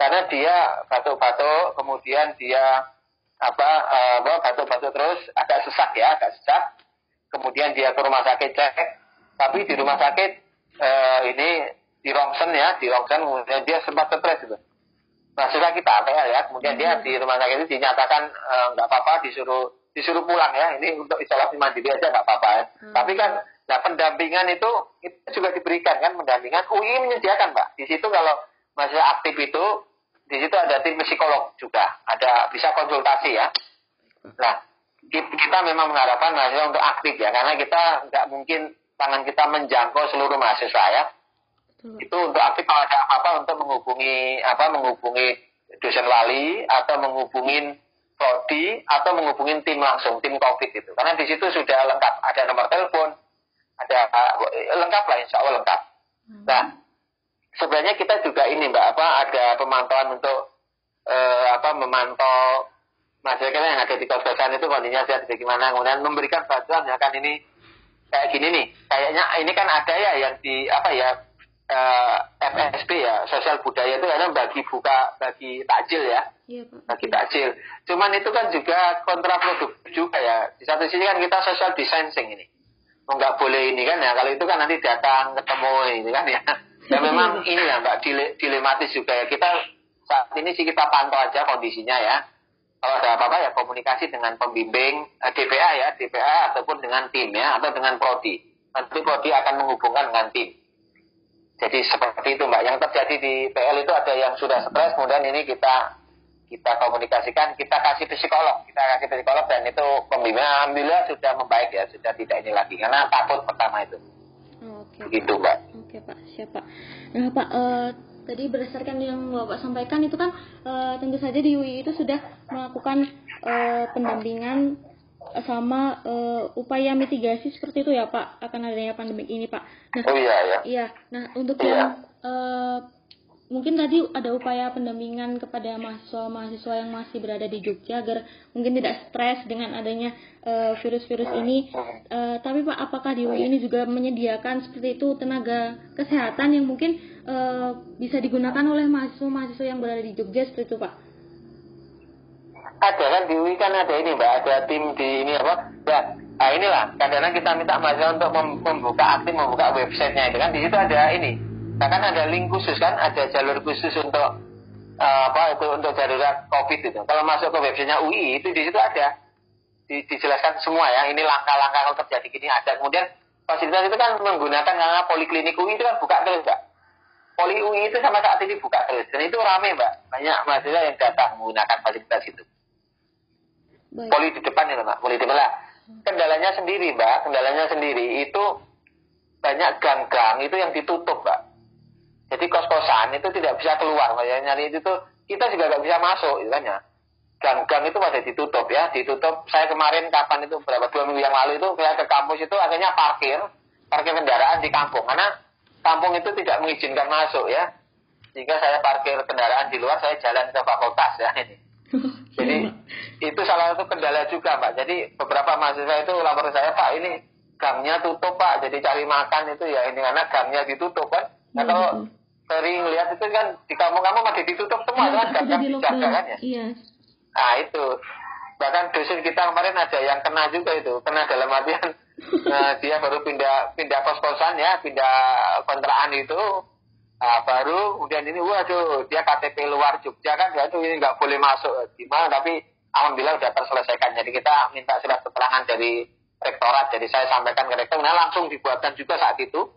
karena dia batuk-batuk, kemudian dia apa uh, batuk-batuk terus, agak sesak ya, agak sesak, kemudian dia ke rumah sakit cek, tapi di rumah sakit uh, ini di rongsen ya, di rongsen kemudian dia sempat stres itu. Mahasiswa kita APL ya, kemudian dia di rumah sakit itu dinyatakan eh, nggak uh, apa-apa, disuruh disuruh pulang ya ini untuk isolasi mandiri aja nggak apa-apa ya. Hmm. Tapi kan nah pendampingan itu itu juga diberikan kan pendampingan UI menyediakan pak di situ kalau masih aktif itu di situ ada tim psikolog juga ada bisa konsultasi ya. Nah kita memang mengharapkan mahasiswa untuk aktif ya karena kita nggak mungkin tangan kita menjangkau seluruh mahasiswa ya. Hmm. Itu untuk aktif kalau ada apa-apa untuk menghubungi apa menghubungi dosen wali atau menghubungin prodi atau menghubungi tim langsung, tim COVID itu. Karena di situ sudah lengkap, ada nomor telepon, ada uh, lengkap lah, insya Allah lengkap. Hmm. Nah, sebenarnya kita juga ini mbak apa ada pemantauan untuk uh, apa memantau masyarakat yang ada di kos-kosan itu kondisinya sehat bagaimana, kemudian memberikan bantuan ya kan ini kayak gini nih, kayaknya ini kan ada ya yang di apa ya uh, eh, FSB ya sosial budaya itu karena bagi buka bagi takjil ya. Iya, bagi takjil. Cuman itu kan juga kontraproduktif juga ya. Di satu sisi kan kita social distancing ini. Nggak boleh ini kan ya. Kalau itu kan nanti datang ketemu ini kan ya ya memang ini ya mbak dile, dilematis juga ya kita saat ini sih kita pantau aja kondisinya ya kalau ada apa-apa ya komunikasi dengan pembimbing eh, DPA ya DPA ataupun dengan tim ya atau dengan prodi nanti prodi akan menghubungkan dengan tim jadi seperti itu Mbak. Yang terjadi di PL itu ada yang sudah stres, kemudian ini kita kita komunikasikan, kita kasih psikolog, kita kasih psikolog dan itu pembimbing alhamdulillah sudah membaik ya, sudah tidak ini lagi karena takut pertama itu. Oke. Begitu Mbak. Oke. Pak, siap Pak. Nah Pak, uh, tadi berdasarkan yang Bapak sampaikan itu kan uh, tentu saja di UI itu sudah melakukan uh, pendampingan sama uh, upaya mitigasi seperti itu ya Pak akan adanya pandemi ini Pak. Nah, oh iya ya. Iya. Nah untuk iya. yang uh, mungkin tadi ada upaya pendampingan kepada mahasiswa-mahasiswa yang masih berada di Jogja agar mungkin tidak stres dengan adanya uh, virus-virus ini. Uh, tapi Pak, apakah di UI ini juga menyediakan seperti itu tenaga kesehatan yang mungkin uh, bisa digunakan oleh mahasiswa-mahasiswa yang berada di Jogja seperti itu Pak? Ada kan di UI kan ada ini Mbak, ada tim di ini apa? Ya, nah inilah kadang-kadang kita minta mahasiswa untuk membuka aktif membuka websitenya itu kan di situ ada ini bahkan ada link khusus kan ada jalur khusus untuk uh, apa itu untuk darurat covid itu. Kalau masuk ke websitenya UI itu di situ ada. Di, dijelaskan semua ya ini langkah-langkah kalau terjadi gini ada. Kemudian fasilitas itu kan menggunakan karena poliklinik UI itu kan buka terus mbak. Poli UI itu sama saat ini buka terus dan itu rame mbak. Banyak mahasiswa yang datang menggunakan fasilitas itu. Baik. poli di depan ya mbak. Poli di depan. Kendalanya sendiri mbak. Kendalanya sendiri itu banyak gang-gang itu yang ditutup mbak jadi kos-kosan itu tidak bisa keluar. Kayak nyari itu tuh kita juga nggak bisa masuk, gitu kan ya. Gang-gang itu masih ditutup ya, ditutup. Saya kemarin kapan itu berapa dua minggu yang lalu itu saya ke kampus itu akhirnya parkir, parkir kendaraan di kampung karena kampung itu tidak mengizinkan masuk ya. Sehingga saya parkir kendaraan di luar, saya jalan ke fakultas ya ini. Jadi itu salah satu kendala juga Pak. Jadi beberapa mahasiswa itu lapor saya Pak ini gangnya tutup Pak. Jadi cari makan itu ya ini karena gangnya ditutup kan. Nah, sering lihat itu kan di kampung-kampung masih ditutup semua ya, kan? gak dijaga kan ya? iya. nah itu. Bahkan dosen kita kemarin ada yang kena juga itu kena dalam artian nah, dia baru pindah pindah kos-kosan ya pindah kontrakan itu. Nah, baru kemudian ini waduh dia KTP luar Jogja kan ya ini nggak boleh masuk. Gimana? Tapi alhamdulillah sudah terselesaikan. Jadi kita minta surat keterangan dari rektorat. Jadi saya sampaikan ke rektor. Nah langsung dibuatkan juga saat itu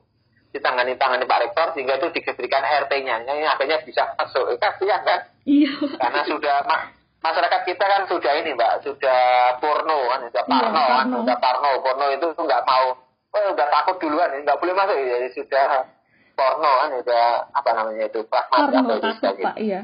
ditangani tangani Pak Rektor sehingga itu diberikan RT-nya ini akhirnya bisa masuk. Kasihan kan? Iya. Karena sudah ma masyarakat kita kan sudah ini mbak sudah porno kan? Sudah iya, parno iya, kan sudah parno. Porno itu tuh nggak mau oh udah takut duluan nggak boleh masuk. Ya sudah porno kan? Sudah apa namanya itu pak parno takut pak iya.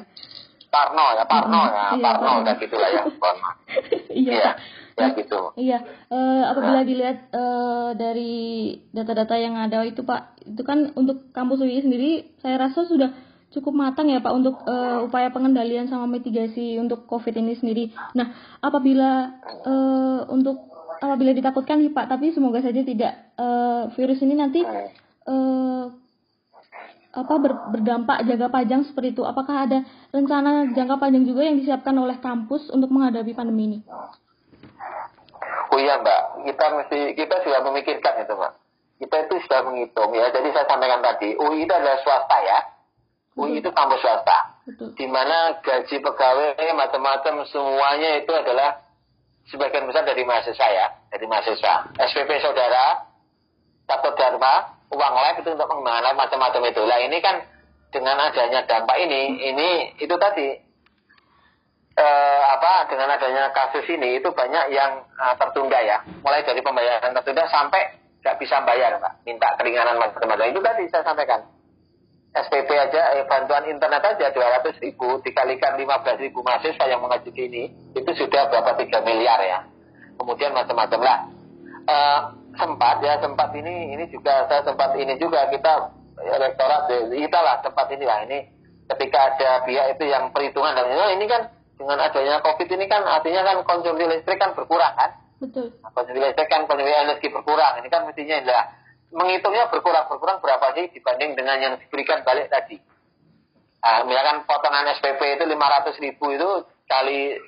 Parno ya parno ya iya, parno udah gitulah ya porno iya, iya ya gitu. Iya, uh, apabila dilihat uh, dari data-data yang ada itu Pak, itu kan untuk kampus UI sendiri saya rasa sudah cukup matang ya Pak untuk uh, upaya pengendalian sama mitigasi untuk COVID ini sendiri. Nah, apabila uh, untuk apabila ditakutkan nih Pak, tapi semoga saja tidak uh, virus ini nanti uh, apa ber, berdampak jangka panjang seperti itu. Apakah ada rencana jangka panjang juga yang disiapkan oleh kampus untuk menghadapi pandemi ini? Oh iya mbak, kita mesti kita sudah memikirkan itu mbak. Kita itu sudah menghitung ya. Jadi saya sampaikan tadi, UI itu adalah swasta ya. UI itu kampus swasta. Di mana gaji pegawai macam-macam semuanya itu adalah sebagian besar dari mahasiswa ya, dari mahasiswa. SPP saudara, satu dharma, uang lab itu untuk pengembangan macam-macam itu. Lah ini kan dengan adanya dampak ini, ini itu tadi eh, apa dengan adanya kasus ini itu banyak yang uh, tertunda ya. Mulai dari pembayaran tertunda sampai nggak bisa bayar pak. Minta keringanan macam-macam. Itu tadi saya sampaikan. SPP aja eh, bantuan internet aja 200 ribu dikalikan 15 ribu mahasiswa yang mengajukan ini itu sudah berapa 3 miliar ya. Kemudian macam-macam lah. Uh, sempat ya sempat ini ini juga saya sempat ini juga kita rektorat kita lah sempat ini lah. Ini ketika ada pihak itu yang perhitungan dan ini kan dengan adanya COVID ini kan artinya kan konsumsi listrik kan berkurang kan? Betul. Nah, konsumsi listrik kan konsumsi energi berkurang. Ini kan mestinya adalah menghitungnya berkurang berkurang berapa sih dibanding dengan yang diberikan balik tadi. Nah, misalkan potongan SPP itu 500 ribu itu kali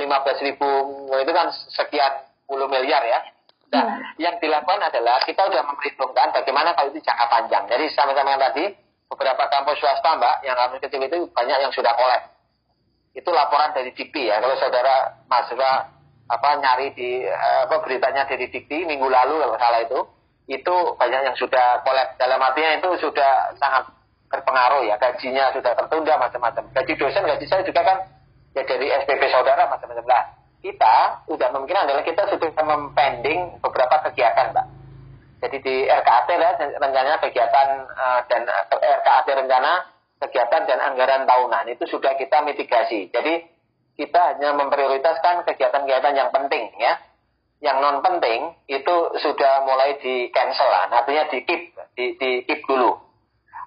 15 ribu itu kan sekian puluh miliar ya. Nah, hmm. yang dilakukan adalah kita sudah memperhitungkan bagaimana kalau itu jangka panjang. Jadi sama-sama yang tadi beberapa kampus swasta mbak yang kampus kecil itu banyak yang sudah kolek itu laporan dari Dikti ya. Kalau saudara mahasiswa apa nyari di apa beritanya dari Dikti minggu lalu kalau salah itu, itu banyak yang sudah kolek dalam artinya itu sudah sangat berpengaruh ya gajinya sudah tertunda macam-macam. Gaji dosen gaji saya juga kan ya dari SPP saudara macam-macam lah. Kita sudah memungkinkan adalah kita sudah mempending beberapa kegiatan, Mbak. Jadi di RKAT lah rencana kegiatan uh, dan RKAT rencana kegiatan dan anggaran tahunan itu sudah kita mitigasi. Jadi kita hanya memprioritaskan kegiatan-kegiatan yang penting ya. Yang non penting itu sudah mulai di cancel lah, artinya di keep, di, di keep dulu.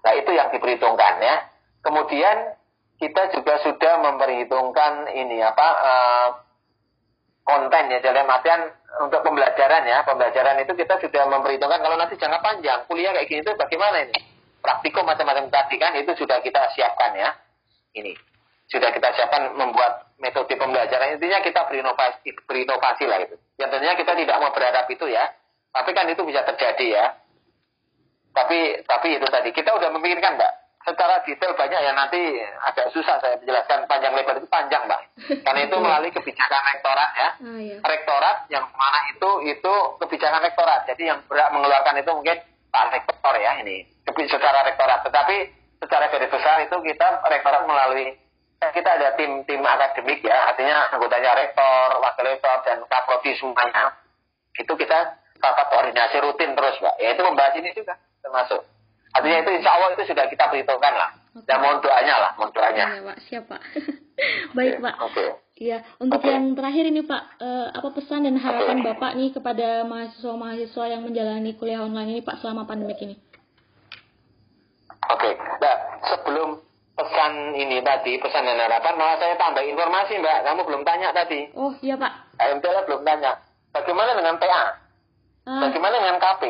Nah itu yang diperhitungkan ya. Kemudian kita juga sudah memperhitungkan ini apa uh, konten ya dalam artian untuk pembelajaran ya pembelajaran itu kita sudah memperhitungkan kalau nanti jangka panjang kuliah kayak gini itu bagaimana ini praktikum macam-macam tadi kan itu sudah kita siapkan ya. Ini. Sudah kita siapkan membuat metode pembelajaran. Intinya kita berinovasi berinovasi lah itu. Yang tentunya kita tidak mau berharap itu ya. Tapi kan itu bisa terjadi ya. Tapi tapi itu tadi. Kita udah memikirkan mbak. Secara detail banyak ya nanti agak susah saya menjelaskan. Panjang lebar itu panjang mbak. Karena itu melalui kebijakan rektorat ya. Oh, iya. rektorat yang mana itu itu kebijakan rektorat. Jadi yang berhak mengeluarkan itu mungkin pak rektor ya ini secara rektorat tetapi secara garis besar itu kita rektorat melalui kita ada tim tim akademik ya artinya anggotanya rektor wakil rektor dan kaprodi semuanya itu kita rapat koordinasi rutin terus mbak ya itu membahas ini juga termasuk Artinya itu insya Allah itu sudah kita perhitungkan lah. Okay. Dan mohon doanya lah, mohon doanya. Iya Pak, siap Pak. Baik okay. Pak. Oke. Iya, untuk okay. yang terakhir ini Pak, eh, apa pesan dan harapan okay. Bapak nih kepada mahasiswa-mahasiswa yang menjalani kuliah online ini Pak selama pandemi ini? Oke, okay. nah sebelum pesan ini tadi, pesan dan harapan, malah saya tambah informasi Mbak, kamu belum tanya tadi. Oh iya Pak. AMTL belum tanya. Bagaimana dengan PA? Uh. Bagaimana dengan KP?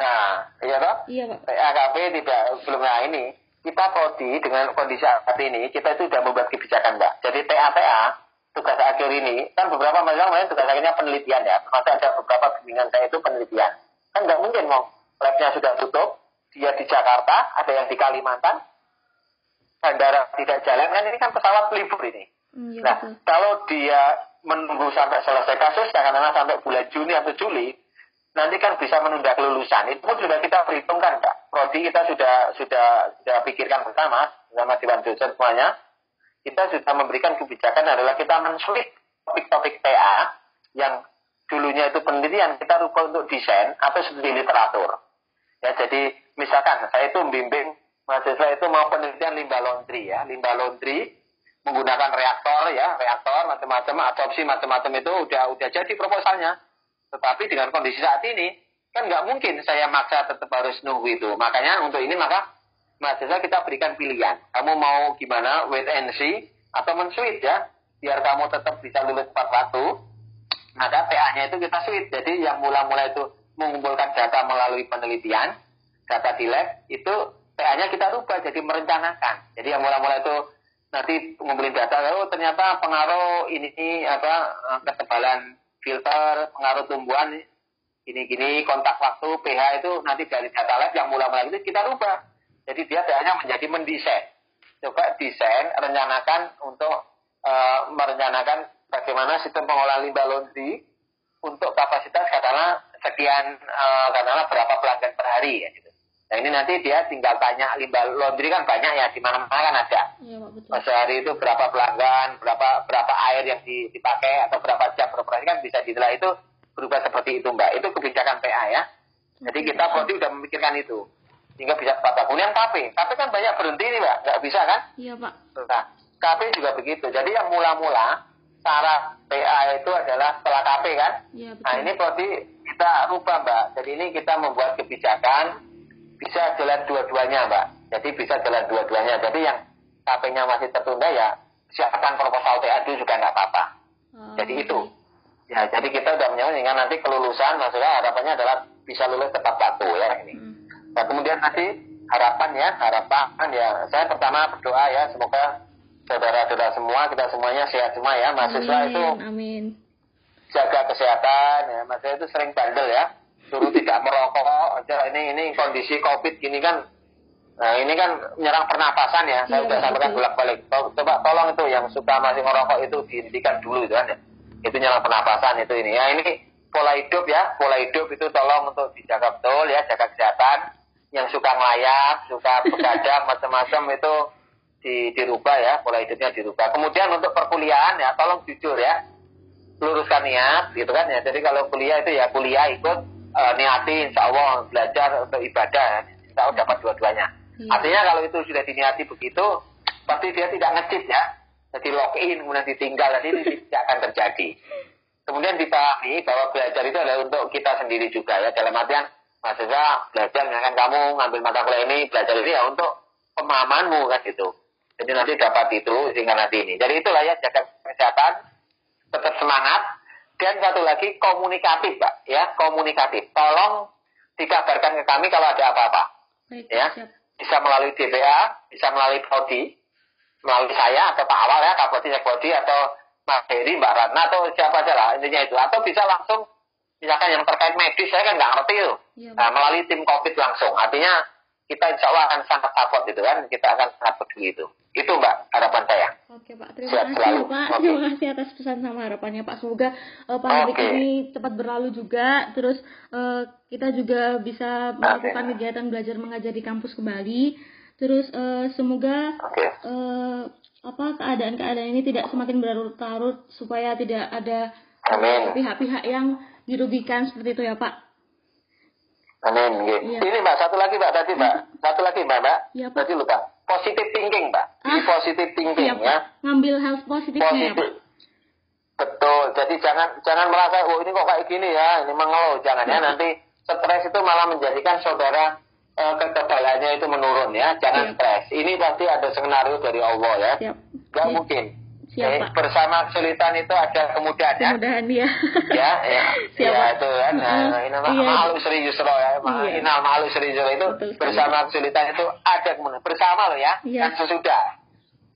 Nah, iya toh? Iya, Pak. AKP tidak belum nah ini. Kita prodi dengan kondisi saat ini, kita itu sudah membuat kebijakan, Mbak. Jadi TATA, tugas akhir ini, kan beberapa masalah lain tugas akhirnya penelitian ya. Termasuk ada beberapa bimbingan saya itu penelitian. Kan nggak mungkin, mau labnya sudah tutup, dia di Jakarta, ada yang di Kalimantan, bandara tidak jalan, kan ini kan pesawat libur ini. Iya, nah, betul. kalau dia menunggu sampai selesai kasus, katakanlah sampai bulan Juni atau Juli, nanti kan bisa menunda kelulusan. Itu pun sudah kita perhitungkan, Pak. Prodi kita sudah sudah sudah pikirkan bersama sama Dewan Dosen semuanya. Kita sudah memberikan kebijakan adalah kita mensulit topik-topik TA yang dulunya itu penelitian kita rubah untuk desain atau studi literatur. Ya, jadi misalkan saya itu membimbing mahasiswa itu mau penelitian limbah laundry ya, limbah laundry menggunakan reaktor ya, reaktor macam-macam, adopsi macam-macam itu udah udah jadi proposalnya tetapi dengan kondisi saat ini, kan nggak mungkin saya maksa tetap harus nunggu itu. Makanya untuk ini maka mahasiswa kita berikan pilihan. Kamu mau gimana, wait and see, atau men-switch ya, biar kamu tetap bisa lulus tepat waktu. Maka PA-nya itu kita switch. Jadi yang mula-mula itu mengumpulkan data melalui penelitian, data di lab, itu PA-nya kita rubah jadi merencanakan. Jadi yang mula-mula itu nanti ngumpulin data, oh ternyata pengaruh ini, ini apa ketebalan filter pengaruh tumbuhan gini-gini kontak waktu pH itu nanti dari data lab yang mula-mula itu kita rubah jadi dia hanya menjadi mendesain coba desain rencanakan untuk uh, merencanakan bagaimana sistem pengolahan limbah laundry untuk kapasitas katakanlah sekian uh, katakanlah berapa pelanggan per hari ya gitu. Nah ini nanti dia tinggal tanya limbah laundry kan banyak ya di mana-mana kan ada. Iya, Sehari itu berapa pelanggan, berapa berapa air yang dipakai atau berapa jam beroperasi kan bisa ditentukan itu berubah seperti itu Mbak. Itu kebijakan PA ya. Jadi kita prodi udah memikirkan itu. Sehingga bisa tepat Kemudian KP. KP kan banyak berhenti nih Mbak. Nggak bisa kan? Iya Pak. Nah, KP juga begitu. Jadi yang mula-mula cara PA itu adalah setelah KP kan? Iya, betul. Nah ini prodi kita rubah Mbak. Jadi ini kita membuat kebijakan bisa jalan dua-duanya mbak. Jadi bisa jalan dua-duanya. Jadi yang KP-nya masih tertunda ya siapkan proposal TA dulu juga nggak apa-apa. Oh, jadi itu. Ya jadi kita udah menyampaikan nanti kelulusan maksudnya harapannya adalah bisa lulus tepat waktu ya. Ini. Hmm. nah kemudian nanti harapan ya harapan ya. Saya pertama berdoa ya semoga saudara-saudara semua kita semuanya sehat semua ya. Mahasiswa amin, itu amin. jaga kesehatan ya. Mahasiswa itu sering bandel ya suruh tidak merokok. Aja ini ini kondisi covid gini kan nah ini kan menyerang pernapasan ya. Saya iya, sudah sampaikan bolak balik coba tolong itu yang suka masih merokok itu dihentikan dulu itu kan ya. Itu nyerang pernapasan itu ini. Ya ini pola hidup ya. Pola hidup itu tolong untuk dijaga betul ya. Jaga kesehatan. Yang suka ngelayap suka begadang macam-macam itu di, dirubah ya. Pola hidupnya dirubah. Kemudian untuk perkuliahan ya tolong jujur ya. Luruskan niat gitu kan ya. Jadi kalau kuliah itu ya kuliah ikut uh, niati insya Allah belajar untuk ibadah, insya Allah dapat dua-duanya. Hmm. Artinya kalau itu sudah diniati begitu, pasti dia tidak ngecit ya. Jadi login kemudian ditinggal, jadi ini tidak akan terjadi. Kemudian dipahami bahwa belajar itu adalah untuk kita sendiri juga ya. Dalam artian, maksudnya belajar misalkan kamu ngambil mata kuliah ini, belajar ini ya untuk pemahamanmu kan gitu. Jadi nanti dapat itu sehingga nanti ini. Jadi itulah ya jaga kesehatan, tetap semangat. Dan satu lagi komunikatif, Pak. Ya, komunikatif. Tolong dikabarkan ke kami kalau ada apa-apa. Ya, bisa melalui DPA, bisa melalui Prodi, melalui saya atau Pak Awal ya, Kapolri Sekbodi atau Mas Heri, Mbak Ratna atau siapa saja lah intinya itu. Atau bisa langsung, misalkan yang terkait medis, saya kan nggak ngerti tuh. Ya, nah, melalui tim COVID langsung. Artinya kita insya Allah akan sangat support itu kan, kita akan sangat peduli itu. Itu Mbak harapan saya. Oke Pak, terima Siap kasih selalu. Pak. Okay. Terima kasih atas pesan sama harapannya Pak. Semoga uh, pandemi okay. ini cepat berlalu juga. Terus uh, kita juga bisa melakukan okay. kegiatan belajar mengajar di kampus kembali. Terus uh, semoga okay. uh, apa keadaan-keadaan ini tidak semakin berlarut-larut supaya tidak ada pihak-pihak yang dirugikan seperti itu ya Pak. Amin. Ya. Ini Mbak satu lagi Mbak tadi Mbak. Satu lagi Mbak Mbak. Ya, Pak. Tadi lupa. Positif thinking Mbak. Ah, Ini positif thinking ya. ya. Ngambil hal positifnya Positif. ya Pak. Betul. Jadi jangan jangan merasa oh ini kok kayak gini ya, ini mengeluh. Jangan ya, ya nanti stres itu malah menjadikan saudara uh, kekebalannya itu menurun ya. Jangan stres. Ini pasti ada skenario dari Allah ya. Gak Siap. mungkin. Siap, Pak. bersama kesulitan itu ada kemudahan ya. Kemudahan ya. ya, ya. Siap, ya itu kan. Nah, ini iya. malu seri justru ya. Iya. Inal malu seri justru itu Betul, bersama kesulitan itu ada kemudahan. Bersama loh ya. Iya. Dan sesudah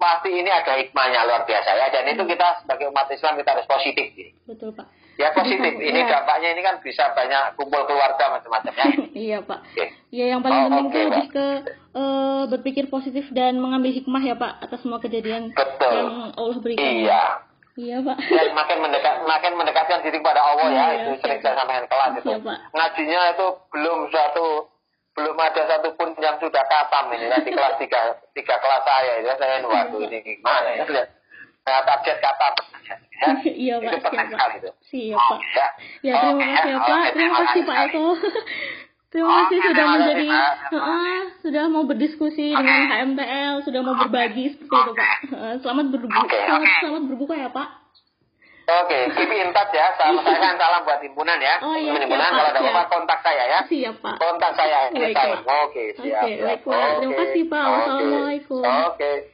pasti ini ada hikmahnya luar biasa ya dan itu kita sebagai umat Islam kita harus positif betul pak ya positif ini ya. dampaknya ini kan bisa banyak kumpul keluarga macam-macam ya iya pak okay. ya yang paling oh, penting okay, lebih ke uh, berpikir positif dan mengambil hikmah ya pak atas semua kejadian betul. yang Allah berikan iya Iya pak. Dan makin mendekat, makin mendekatkan diri kepada Allah ya, iya, itu sering saya sampaikan kelas itu. Iya, pak. Ngajinya itu belum suatu belum ada satupun yang sudah katam ini nanti kelas tiga tiga kelas saya ya saya waktu ini gimana ya saya target katam ya. iya pak itu siap pak itu. siap pak ya, ya terima kasih ya pak terima kasih pak Eko terima kasih sudah menjadi uh, sudah mau berdiskusi dengan HMTL sudah mau berbagi seperti itu pak selamat berbuka selamat, selamat berbuka ya pak Oke, keep in touch ya. Salam saya salam buat himpunan ya. Oh iya, himpunan kalau ada apa kontak saya ya. Siap Pak. Kontak saya. Baik, Oke, siap. Oke, baik Pak. Terima kasih Pak. Wassalamualaikum. Oke.